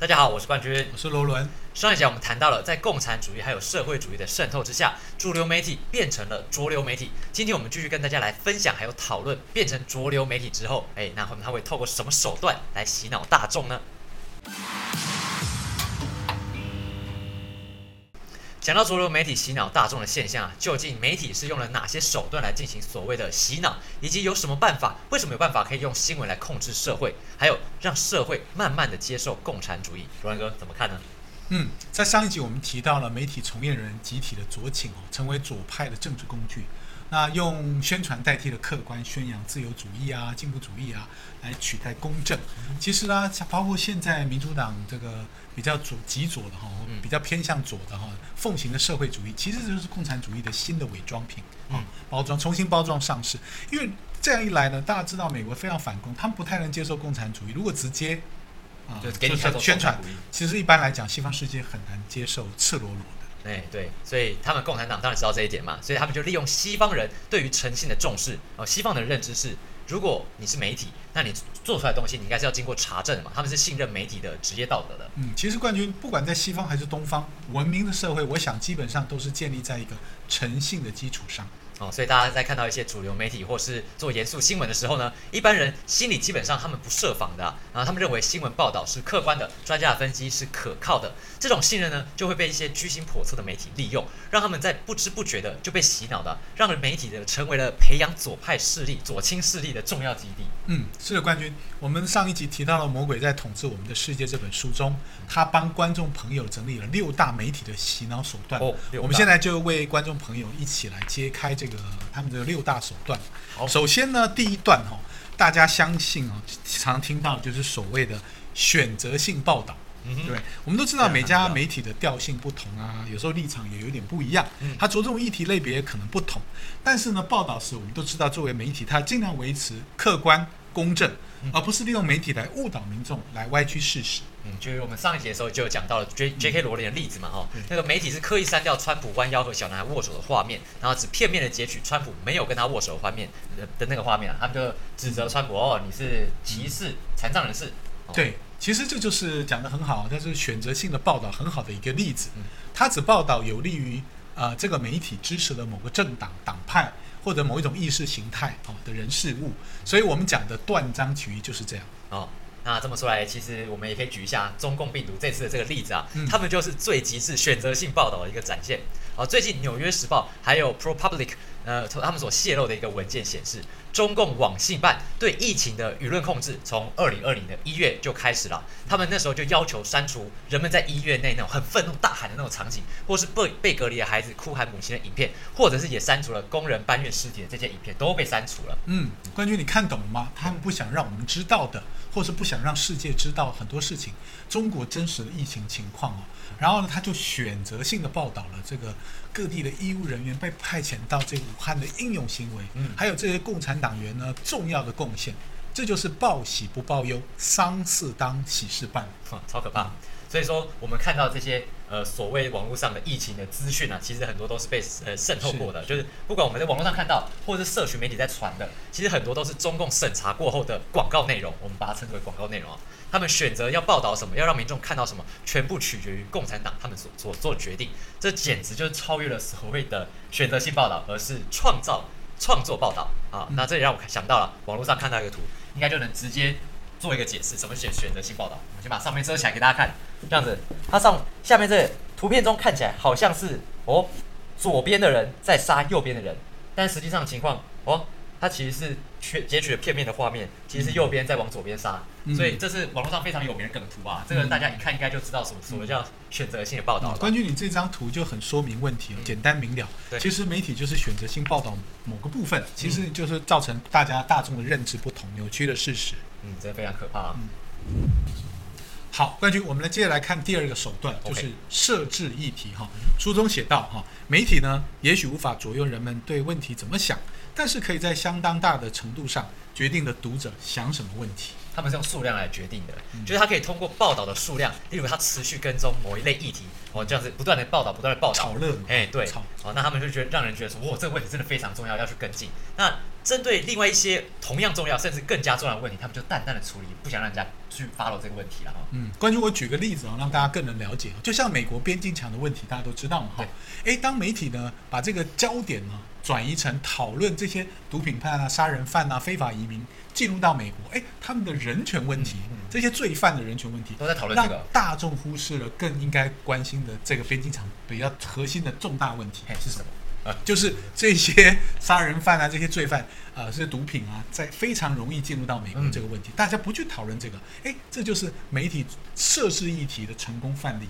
大家好，我是冠军，我是罗伦。上一节我们谈到了在共产主义还有社会主义的渗透之下，主流媒体变成了浊流媒体。今天我们继续跟大家来分享还有讨论，变成浊流媒体之后，哎，那后面他会透过什么手段来洗脑大众呢？想到主流媒体洗脑大众的现象啊，究竟媒体是用了哪些手段来进行所谓的洗脑，以及有什么办法？为什么有办法可以用新闻来控制社会，还有让社会慢慢的接受共产主义？罗安哥怎么看呢？嗯，在上一集我们提到了媒体从业人集体的左倾哦，成为左派的政治工具。那用宣传代替了客观宣扬自由主义啊、进步主义啊，来取代公正。其实呢，像包括现在民主党这个比较左、极左的哈，比较偏向左的哈，奉行的社会主义，其实就是共产主义的新的伪装品啊，包装重新包装上市。因为这样一来呢，大家知道美国非常反共，他们不太能接受共产主义。如果直接啊，就给你宣传，其实一般来讲，西方世界很难接受赤裸裸。哎，对，所以他们共产党当然知道这一点嘛，所以他们就利用西方人对于诚信的重视哦，西方的认知是，如果你是媒体，那你做出来的东西，你应该是要经过查证的嘛，他们是信任媒体的职业道德的。嗯，其实冠军不管在西方还是东方，文明的社会，我想基本上都是建立在一个诚信的基础上。哦，所以大家在看到一些主流媒体或是做严肃新闻的时候呢，一般人心里基本上他们不设防的，然后他们认为新闻报道是客观的，专家的分析是可靠的，这种信任呢就会被一些居心叵测的媒体利用，让他们在不知不觉的就被洗脑的，让媒体的成为了培养左派势力、左倾势力的重要基地。嗯，是的，冠军。我们上一集提到了《魔鬼在统治我们的世界》这本书中，他帮观众朋友整理了六大媒体的洗脑手段。哦，我们现在就为观众朋友一起来揭开这个他们的六大手段。首先呢，第一段哈，大家相信啊，常听到就是所谓的选择性报道。对，我们都知道每家媒体的调性不同啊，有时候立场也有点不一样。它着重议题类别可能不同，但是呢，报道时我们都知道，作为媒体，它尽量维持客观公正。而不是利用媒体来误导民众，来歪曲事实。嗯，就是我们上一节的时候就讲到了 J J K 罗琳的例子嘛，哈，那个媒体是刻意删掉川普弯腰和小男孩握手的画面，然后只片面的截取川普没有跟他握手的画面的那个画面啊，他们就指责川普哦，你是歧视残障人士。对，其实这就是讲的很好，但是选择性的报道很好的一个例子。他只报道有利于啊这个媒体支持的某个政党党派。或者某一种意识形态啊的人事物，所以我们讲的断章取义就是这样哦。那这么说来，其实我们也可以举一下中共病毒这次的这个例子啊，他们就是最极致选择性报道的一个展现。啊，最近《纽约时报》还有 ProPublic，呃，他们所泄露的一个文件显示，中共网信办对疫情的舆论控制从二零二零的一月就开始了。他们那时候就要求删除人们在医院内那种很愤怒大喊的那种场景，或是被被隔离的孩子哭喊母亲的影片，或者是也删除了工人搬运尸体的这些影片，都被删除了。嗯，冠军，你看懂了吗？他们不想让我们知道的，或是不想让世界知道很多事情，中国真实的疫情情况哦。然后呢，他就选择性的报道了这个各地的医务人员被派遣到这武汉的英勇行为，嗯，还有这些共产党员呢重要的贡献，这就是报喜不报忧，丧事当喜事办，超可怕。所以说，我们看到这些呃所谓网络上的疫情的资讯啊，其实很多都是被呃渗透过的，就是不管我们在网络上看到，或者是社群媒体在传的，其实很多都是中共审查过后的广告内容，我们把它称之为广告内容啊。他们选择要报道什么，要让民众看到什么，全部取决于共产党他们所所做的决定。这简直就是超越了所谓的选择性报道，而是创造创作报道啊！那这也让我想到了网络上看到一个图，应该就能直接做一个解释，什么选选择性报道。我们先把上面遮起来给大家看，这样子，它上下面这图片中看起来好像是哦，左边的人在杀右边的人，但实际上情况哦。它其实是缺截取了片面的画面，其实是右边在往左边杀，所以这是网络上非常有名的梗图吧。这个大家一看应该就知道什么什么叫选择性的报道。关于你这张图就很说明问题了，简单明了。其实媒体就是选择性报道某个部分，其实就是造成大家大众的认知不同，扭曲的事实。嗯，这非常可怕。好，冠军，我们来接着来看第二个手段，就是设置议题哈。书中写到哈，媒体呢也许无法左右人们对问题怎么想。但是可以在相当大的程度上决定了读者想什么问题。他们是用数量来决定的，就是他可以通过报道的数量，例如他持续跟踪某一类议题，哦，这样子不断的报道，不断的报道，炒热，哎，对，哦，那他们就觉得让人觉得说，哇，这个问题真的非常重要，要去跟进。那针对另外一些同样重要甚至更加重要的问题，他们就淡淡的处理，不想让人家去 follow 这个问题了哈。嗯，关于我举个例子啊，让大家更能了解。就像美国边境墙的问题，大家都知道嘛哈。哎，当媒体呢把这个焦点呢转移成讨论这些毒品犯啊、杀人犯啊、非法移民进入到美国，哎，他们的人权问题，这些罪犯的人权问题都在讨论这个，大众忽视了更应该关心的这个边境墙比较核心的重大问题是什么？就是这些杀人犯啊，这些罪犯啊，这些毒品啊，在非常容易进入到美国这个问题，大家不去讨论这个，哎，这就是媒体涉事议题的成功范例。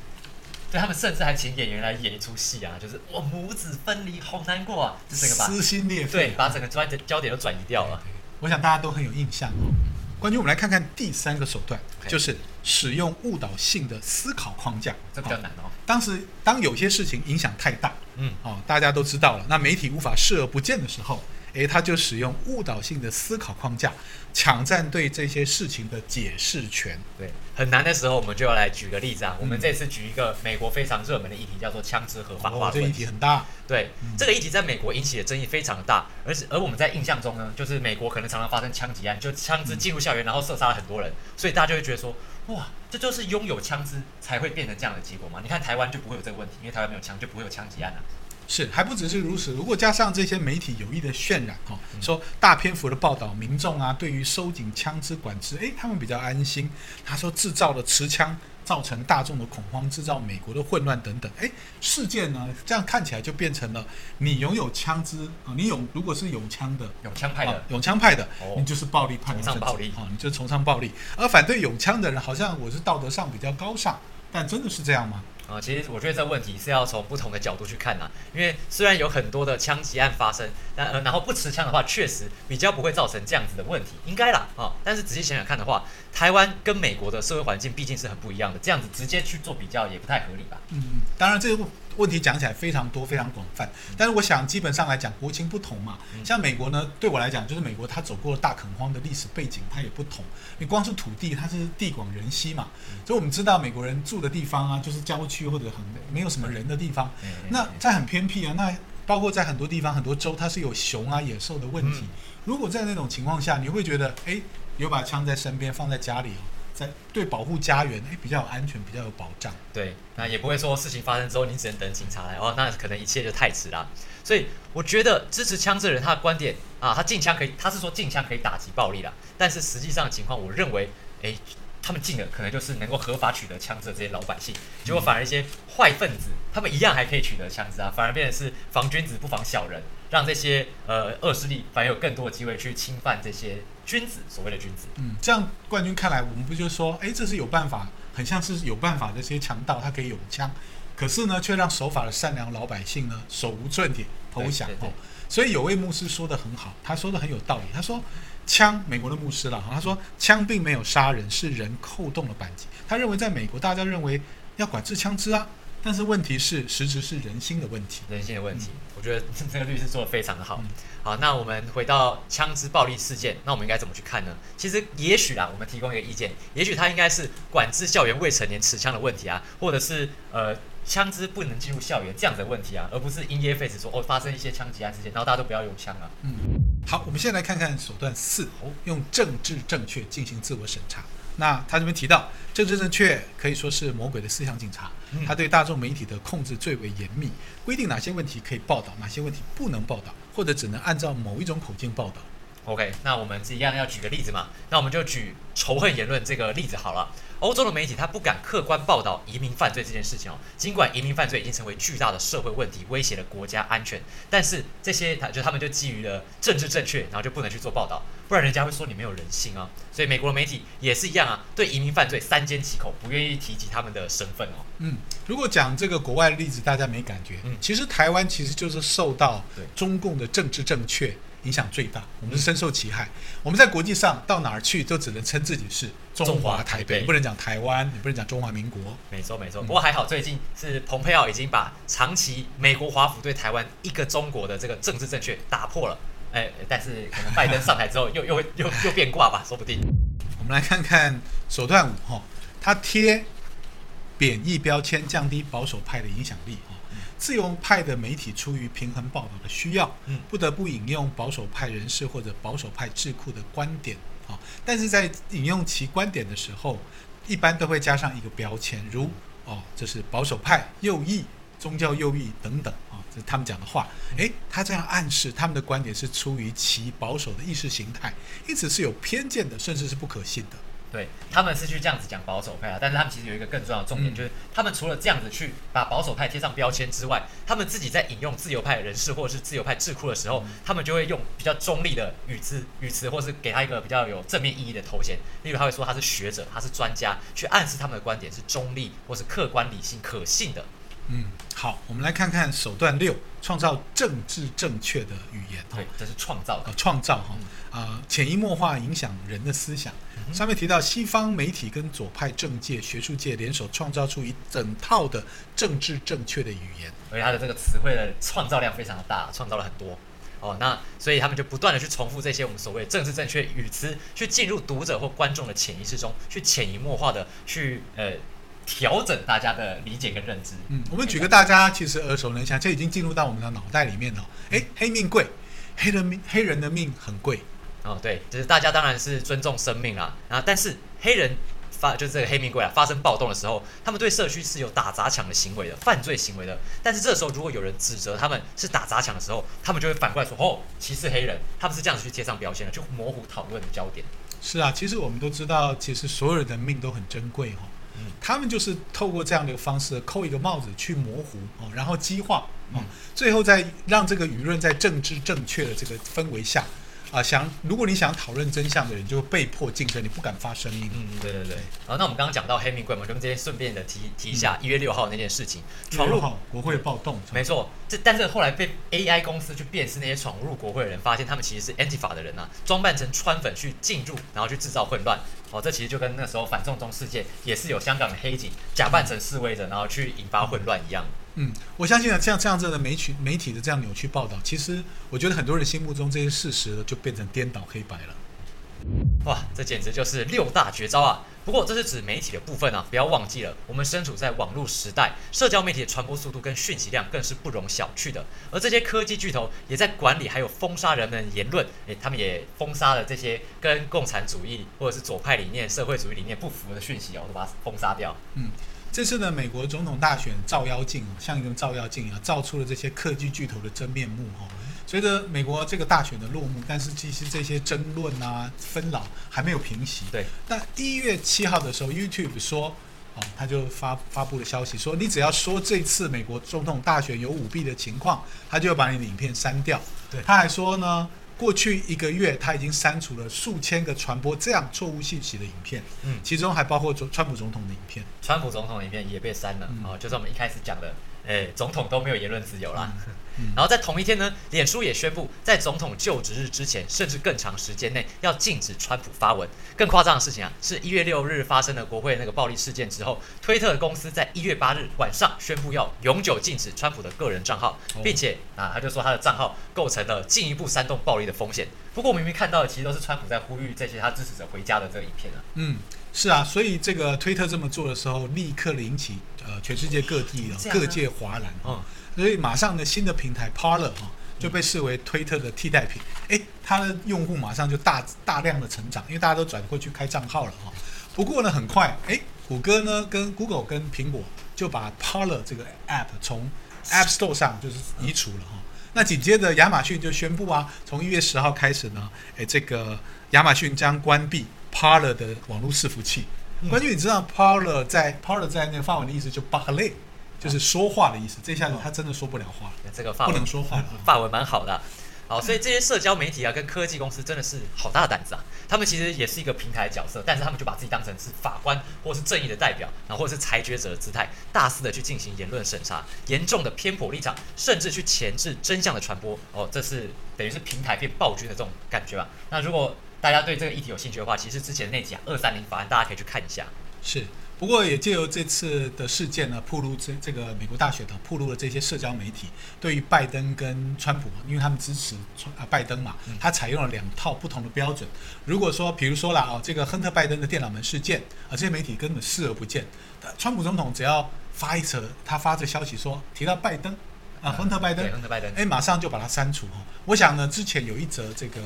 对他们甚至还请演员来演一出戏啊，就是我母子分离，好难过啊，这个撕心裂肺，对，把整个专焦点都转移掉了。我想大家都很有印象哦。关键我们来看看第三个手段，就是使用误导性的思考框架，这比较难哦。当时当有些事情影响太大，嗯，哦，大家都知道了，那媒体无法视而不见的时候。诶，他就使用误导性的思考框架，抢占对这些事情的解释权。对，很难的时候，我们就要来举个例子啊。我们这次举一个美国非常热门的议题，叫做枪支合法化。这议题很大。对，这个议题在美国引起的争议非常的大，而且而我们在印象中呢，就是美国可能常常发生枪击案，就枪支进入校园，然后射杀了很多人，所以大家就会觉得说，哇，这就是拥有枪支才会变成这样的结果吗？你看台湾就不会有这个问题，因为台湾没有枪，就不会有枪击案啊。是，还不只是如此。如果加上这些媒体有意的渲染，哈，说大篇幅的报道，民众啊，对于收紧枪支管制，诶，他们比较安心。他说制造了持枪，造成大众的恐慌，制造美国的混乱等等。哎，事件呢，这样看起来就变成了你拥有枪支啊，你有如果是有枪的，有枪派的，有枪派的，你就是暴力叛徒，崇尚暴力，啊，你就崇尚暴力。而反对有枪的人，好像我是道德上比较高尚，但真的是这样吗？啊，其实我觉得这问题是要从不同的角度去看呐。因为虽然有很多的枪击案发生，但呃，然后不持枪的话，确实比较不会造成这样子的问题，应该啦啊。但是仔细想想看的话，台湾跟美国的社会环境毕竟是很不一样的，这样子直接去做比较也不太合理吧？嗯，当然这个。问题讲起来非常多，非常广泛，但是我想基本上来讲，国情不同嘛。像美国呢，对我来讲，就是美国它走过了大垦荒的历史背景，它也不同。你光是土地，它是地广人稀嘛，所以我们知道美国人住的地方啊，就是郊区或者很没有什么人的地方。那在很偏僻啊，那包括在很多地方、很多州，它是有熊啊、野兽的问题。如果在那种情况下，你会觉得，哎，有把枪在身边，放在家里哦。在对保护家园，哎，比较有安全，比较有保障。对，那也不会说事情发生之后，你只能等警察来哦，那可能一切就太迟了。所以我觉得支持枪支的人他的观点啊，他禁枪可以，他是说禁枪可以打击暴力的，但是实际上的情况，我认为，哎。他们进的可能就是能够合法取得枪支的这些老百姓，结果反而一些坏分子，他们一样还可以取得枪支啊，反而变成是防君子不防小人，让这些呃恶势力反而有更多的机会去侵犯这些君子，所谓的君子。嗯，这样冠军看来，我们不就说，哎，这是有办法，很像是有办法，这些强盗他可以有枪，可是呢，却让守法的善良老百姓呢手无寸铁投降哦。所以有位牧师说的很好，他说的很有道理，他说。枪，美国的牧师了，他说枪并没有杀人，是人扣动了扳机。他认为在美国，大家认为要管制枪支啊，但是问题是，实质是人心的问题，人心的问题。我觉得这个律师做的非常的好。好，那我们回到枪支暴力事件，那我们应该怎么去看呢？其实也许啊，我们提供一个意见，也许它应该是管制校园未成年持枪的问题啊，或者是呃。枪支不能进入校园这样的问题啊，而不是因噎废食说哦发生一些枪击案事件，然后大家都不要用枪啊。嗯，好，我们先来看看手段四，用政治正确进行自我审查。那他这边提到，政治正确可以说是魔鬼的思想警察，他对大众媒体的控制最为严密，规定哪些问题可以报道，哪些问题不能报道，或者只能按照某一种口径报道。OK，那我们一样要举个例子嘛，那我们就举仇恨言论这个例子好了。欧洲的媒体他不敢客观报道移民犯罪这件事情哦，尽管移民犯罪已经成为巨大的社会问题，威胁了国家安全，但是这些他就他们就基于了政治正确，然后就不能去做报道，不然人家会说你没有人性啊。所以美国的媒体也是一样啊，对移民犯罪三缄其口，不愿意提及他们的身份哦。嗯，如果讲这个国外的例子，大家没感觉，嗯，其实台湾其实就是受到中共的政治正确。影响最大，我们是深受其害。我们在国际上到哪儿去，都只能称自己是中华台北，不能讲台湾，也不能讲中华民国。没错没错，不过还好，最近是蓬佩奥已经把长期美国华府对台湾一个中国的这个政治正确打破了。哎，但是可能拜登上台之后又又又又变卦吧，说不定。我们来看看手段五哈，他贴贬义标签，降低保守派的影响力哈。自由派的媒体出于平衡报道的需要，嗯，不得不引用保守派人士或者保守派智库的观点啊。但是在引用其观点的时候，一般都会加上一个标签，如哦，这是保守派、右翼、宗教右翼等等啊，这是他们讲的话。诶，他这样暗示他们的观点是出于其保守的意识形态，因此是有偏见的，甚至是不可信的。对，他们是去这样子讲保守派啊，但是他们其实有一个更重要的重点，就是他们除了这样子去把保守派贴上标签之外，他们自己在引用自由派人士或者是自由派智库的时候，他们就会用比较中立的语词语词，或是给他一个比较有正面意义的头衔，例如他会说他是学者，他是专家，去暗示他们的观点是中立或是客观理性可信的。嗯，好，我们来看看手段六，创造政治正确的语言。对，这是创造的，创造哈啊，潜移默化影响人的思想。上面提到西方媒体跟左派政界、学术界联手，创造出一整套的政治正确的语言。而且它的这个词汇的创造量非常的大，创造了很多。哦，那所以他们就不断的去重复这些我们所谓政治正确语词，去进入读者或观众的潜意识中，去潜移默化的去呃。调整大家的理解跟认知。嗯，我们举个大家其实耳熟能详，这已经进入到我们的脑袋里面了。哎，黑命贵，黑人命，黑人的命很贵。哦，对，就是大家当然是尊重生命啦。啊，但是黑人发就是这个黑命贵啊，发生暴动的时候，他们对社区是有打砸抢的行为的，犯罪行为的。但是这时候如果有人指责他们是打砸抢的时候，他们就会反过来说哦，歧视黑人。他们是这样子去贴上标签的，就模糊讨论的焦点。是啊，其实我们都知道，其实所有人的命都很珍贵哈。他们就是透过这样的一个方式扣一个帽子去模糊哦，然后激化哦，最后再让这个舆论在政治正确的这个氛围下。啊，想如果你想讨论真相的人，就被迫竞争，你不敢发声音。嗯，对对对。好，那我们刚刚讲到黑名贵嘛，就这边顺便的提提一下一月六号那件事情，闯入国会暴动。没错，这但是后来被 AI 公司去辨识那些闯入国会的人，发现他们其实是 anti 法的人啊，装扮成川粉去进入，然后去制造混乱。哦，这其实就跟那时候反送中事件也是有香港的黑警假扮成示威者，然后去引发混乱一样。嗯，我相信啊，像这样子的媒体媒体的这样扭曲报道，其实我觉得很多人心目中这些事实就变成颠倒黑白了。哇，这简直就是六大绝招啊！不过这是指媒体的部分啊，不要忘记了，我们身处在网络时代，社交媒体的传播速度跟讯息量更是不容小觑的。而这些科技巨头也在管理还有封杀人们的言论，诶，他们也封杀了这些跟共产主义或者是左派理念、社会主义理念不符的讯息哦，都把它封杀掉。嗯。这次的美国总统大选照妖镜像一个照妖镜一样，照出了这些科技巨头的真面目哈。随着美国这个大选的落幕，但是其实这些争论啊、纷扰还没有平息。对。那一月七号的时候，YouTube 说，哦，他就发发布了消息，说你只要说这次美国总统大选有舞弊的情况，他就要把你的影片删掉。对。他还说呢。过去一个月，他已经删除了数千个传播这样错误信息的影片，嗯，其中还包括川普总统的影片。川普总统的影片也被删了，哦，就是我们一开始讲的，哎，总统都没有言论自由啦。然后在同一天呢，脸书也宣布，在总统就职日之前，甚至更长时间内，要禁止川普发文。更夸张的事情啊，是一月六日发生的国会那个暴力事件之后，推特公司在一月八日晚上宣布要永久禁止川普的个人账号，并且啊，他就说他的账号构成了进一步煽动暴力的风险。不过我明明看到的其实都是川普在呼吁这些他支持者回家的这个影片啊。嗯，是啊，所以这个推特这么做的时候，立刻引起呃全世界各地的各界华人啊。所以马上呢，新的平台 Parler 哈就被视为推特的替代品。诶，它的用户马上就大大量的成长，因为大家都转过去开账号了哈。不过呢，很快，诶，谷歌呢跟 Google 跟苹果就把 Parler 这个 App 从 App Store 上就是移除了哈。那紧接着亚马逊就宣布啊，从一月十号开始呢，诶，这个亚马逊将关闭 Parler 的网络伺服器。关键你知道 Parler 在 Parler 在那个发文的意思就 parler。就是说话的意思，这下子他真的说不了话了，这个不能说话，发文蛮好的。好，所以这些社交媒体啊，跟科技公司真的是好大的胆子啊！他们其实也是一个平台角色，但是他们就把自己当成是法官或是正义的代表，然后或者是裁决者的姿态，大肆的去进行言论审查，严重的偏颇立场，甚至去钳制真相的传播。哦，这是等于是平台变暴君的这种感觉吧？那如果大家对这个议题有兴趣的话，其实之前那几啊二三零法案，大家可以去看一下。是。不过也借由这次的事件呢，铺露这这个美国大学的铺露了这些社交媒体对于拜登跟川普，因为他们支持川啊拜登嘛，他采用了两套不同的标准。如果说，比如说啦哦，这个亨特拜登的电脑门事件啊，这些媒体根本视而不见。川普总统只要发一则，他发这消息说提到拜登啊，亨特拜登，亨特拜登，哎，马上就把它删除哈。我想呢，之前有一则这个。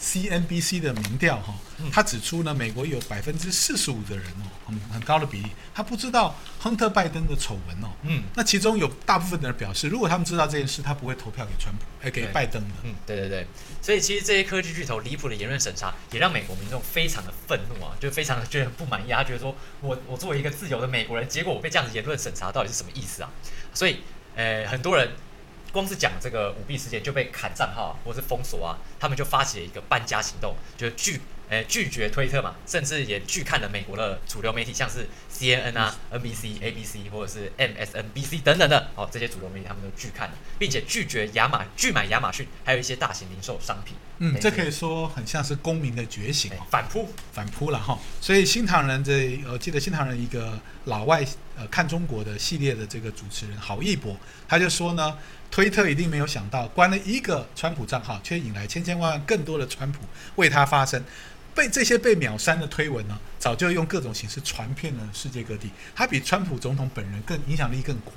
CNBC 的民调哈，他指出呢，美国有百分之四十五的人哦，很很高的比例，他不知道亨特拜登的丑闻哦。嗯，那其中有大部分的人表示，如果他们知道这件事，他不会投票给川普，哎，给拜登的。嗯，对对对。所以其实这些科技巨头离谱的言论审查，也让美国民众非常的愤怒啊，就非常的觉得很不满意。他觉得说，我我作为一个自由的美国人，结果我被这样子言论审查，到底是什么意思啊？所以，呃，很多人。光是讲这个舞弊事件就被砍账号或是封锁啊，他们就发起了一个搬家行动，就拒诶拒绝推特嘛，甚至也拒看了美国的主流媒体，像是 CNN 啊、NBC、ABC 或者是 MSNBC 等等的哦，这些主流媒体他们都拒看了，并且拒绝亚马拒买亚马逊，还有一些大型零售商品。嗯，这可以说很像是公民的觉醒，反扑反扑了哈。所以新唐人这呃，记得新唐人一个老外呃看中国的系列的这个主持人郝一博，他就说呢。推特一定没有想到，关了一个川普账号，却引来千千万万更多的川普为他发声。被这些被秒删的推文呢，早就用各种形式传遍了世界各地。它比川普总统本人更影响力更广。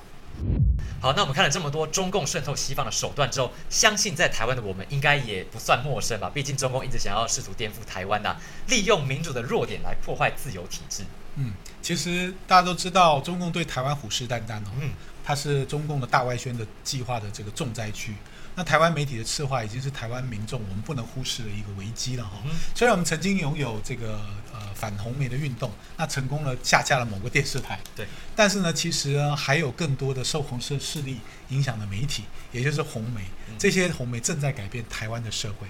好，那我们看了这么多中共渗透西方的手段之后，相信在台湾的我们应该也不算陌生吧？毕竟中共一直想要试图颠覆台湾呐，利用民主的弱点来破坏自由体制。嗯，其实大家都知道，中共对台湾虎视眈眈哦。嗯。它是中共的大外宣的计划的这个重灾区。那台湾媒体的赤化已经是台湾民众我们不能忽视的一个危机了哈。虽然我们曾经拥有这个呃反红媒的运动，那成功了下架了某个电视台，对。但是呢，其实呢还有更多的受红色势力影响的媒体，也就是红媒。这些红媒正在改变台湾的社会。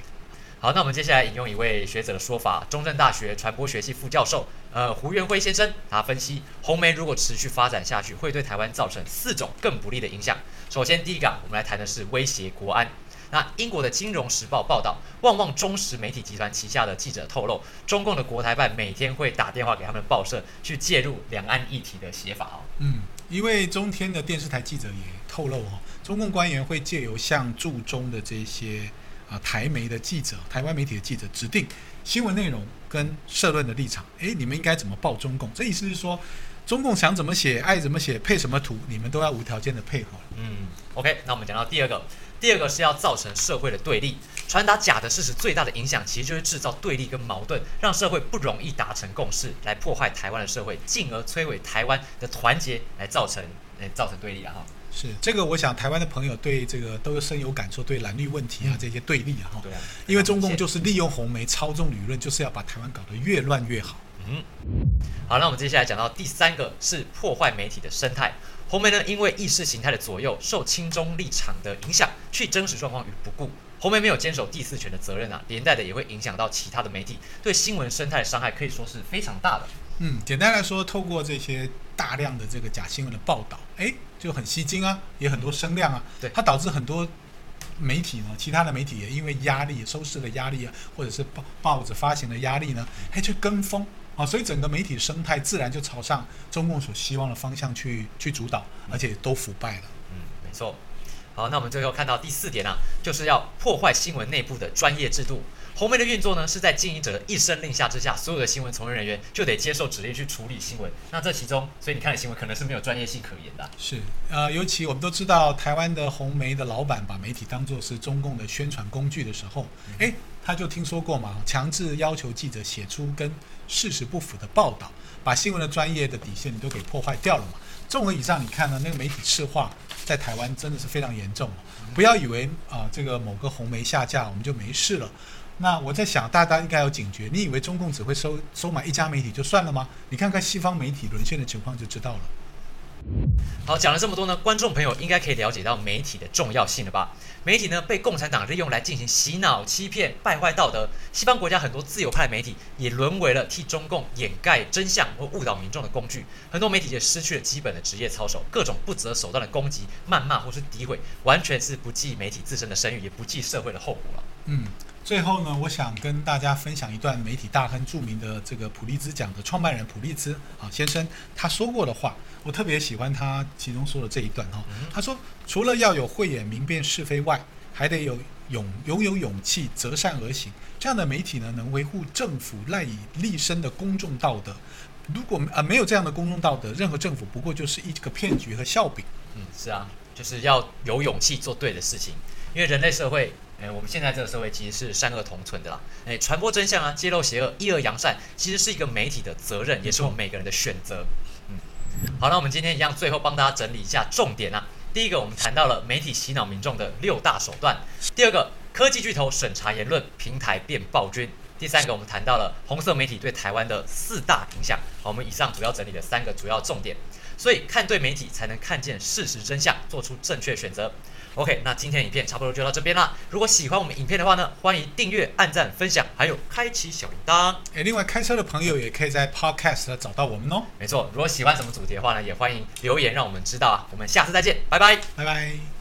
好，那我们接下来引用一位学者的说法，中正大学传播学系副教授，呃，胡元辉先生，他分析，红媒如果持续发展下去，会对台湾造成四种更不利的影响。首先，第一个，我们来谈的是威胁国安。那英国的《金融时报》报道，旺旺中实媒体集团旗下的记者透露，中共的国台办每天会打电话给他们报社，去介入两岸议题的写法哦。嗯，一位中天的电视台记者也透露哦，中共官员会借由向驻中的这些。啊，台媒的记者，台湾媒体的记者指定新闻内容跟社论的立场，诶，你们应该怎么报中共？这意思是说，中共想怎么写，爱怎么写，配什么图，你们都要无条件的配合。嗯，OK，那我们讲到第二个，第二个是要造成社会的对立，传达假的事实最大的影响，其实就是制造对立跟矛盾，让社会不容易达成共识，来破坏台湾的社会，进而摧毁台湾的团结，来造成，诶，造成对立啊哈。是这个，我想台湾的朋友对这个都深有感受，对蓝绿问题啊这些对立啊，哈，对啊，因为中共就是利用红媒操纵舆论，就是要把台湾搞得越乱越好。嗯，好，那我们接下来讲到第三个是破坏媒体的生态。红媒呢，因为意识形态的左右，受亲中立场的影响，去真实状况与不顾。红媒没有坚守第四权的责任啊，连带的也会影响到其他的媒体，对新闻生态的伤害可以说是非常大的。嗯，简单来说，透过这些大量的这个假新闻的报道，哎，就很吸睛啊，也很多声量啊。对，它导致很多媒体呢，其他的媒体也因为压力、收视的压力啊，或者是报报纸发行的压力呢，还，去跟风啊，所以整个媒体生态自然就朝上中共所希望的方向去去主导，而且都腐败了。嗯，没错。好，那我们最后看到第四点啊，就是要破坏新闻内部的专业制度。红媒的运作呢，是在经营者的一声令下之下，所有的新闻从业人员就得接受指令去处理新闻。那这其中，所以你看的新闻可能是没有专业性可言的。是，呃，尤其我们都知道，台湾的红媒的老板把媒体当作是中共的宣传工具的时候，哎，他就听说过嘛，强制要求记者写出跟事实不符的报道，把新闻的专业的底线你都给破坏掉了嘛。综合以上，你看呢，那个媒体赤化在台湾真的是非常严重。不要以为啊，这个某个红媒下架，我们就没事了。那我在想，大家应该有警觉。你以为中共只会收收买一家媒体就算了吗？你看看西方媒体沦陷的情况就知道了。好，讲了这么多呢，观众朋友应该可以了解到媒体的重要性了吧？媒体呢被共产党利用来进行洗脑、欺骗、败坏道德。西方国家很多自由派媒体也沦为了替中共掩盖真相或误导民众的工具。很多媒体也失去了基本的职业操守，各种不择手段的攻击、谩骂或是诋毁，完全是不计媒体自身的声誉，也不计社会的后果了。嗯。最后呢，我想跟大家分享一段媒体大亨、著名的这个普利兹奖的创办人普利兹啊先生他说过的话，我特别喜欢他其中说的这一段哈。他说，除了要有慧眼明辨是非外，还得有勇拥有勇气择善而行。这样的媒体呢，能维护政府赖以立身的公众道德，如果呃没有这样的公众道德，任何政府不过就是一个骗局和笑柄。嗯，是啊，就是要有勇气做对的事情，因为人类社会，哎，我们现在这个社会其实是善恶同存的啦。哎，传播真相啊，揭露邪恶，抑恶扬善，其实是一个媒体的责任，也是我们每个人的选择。嗯，好，那我们今天一样，最后帮大家整理一下重点啊。第一个，我们谈到了媒体洗脑民众的六大手段；第二个，科技巨头审查言论，平台变暴君；第三个，我们谈到了红色媒体对台湾的四大影响。好，我们以上主要整理了三个主要重点，所以看对媒体才能看见事实真相，做出正确选择。OK，那今天影片差不多就到这边啦。如果喜欢我们影片的话呢，欢迎订阅、按赞、分享，还有开启小铃铛。哎，另外开车的朋友也可以在 Podcast 找到我们哦。没错，如果喜欢什么主题的话呢，也欢迎留言让我们知道啊。我们下次再见，拜拜，拜拜。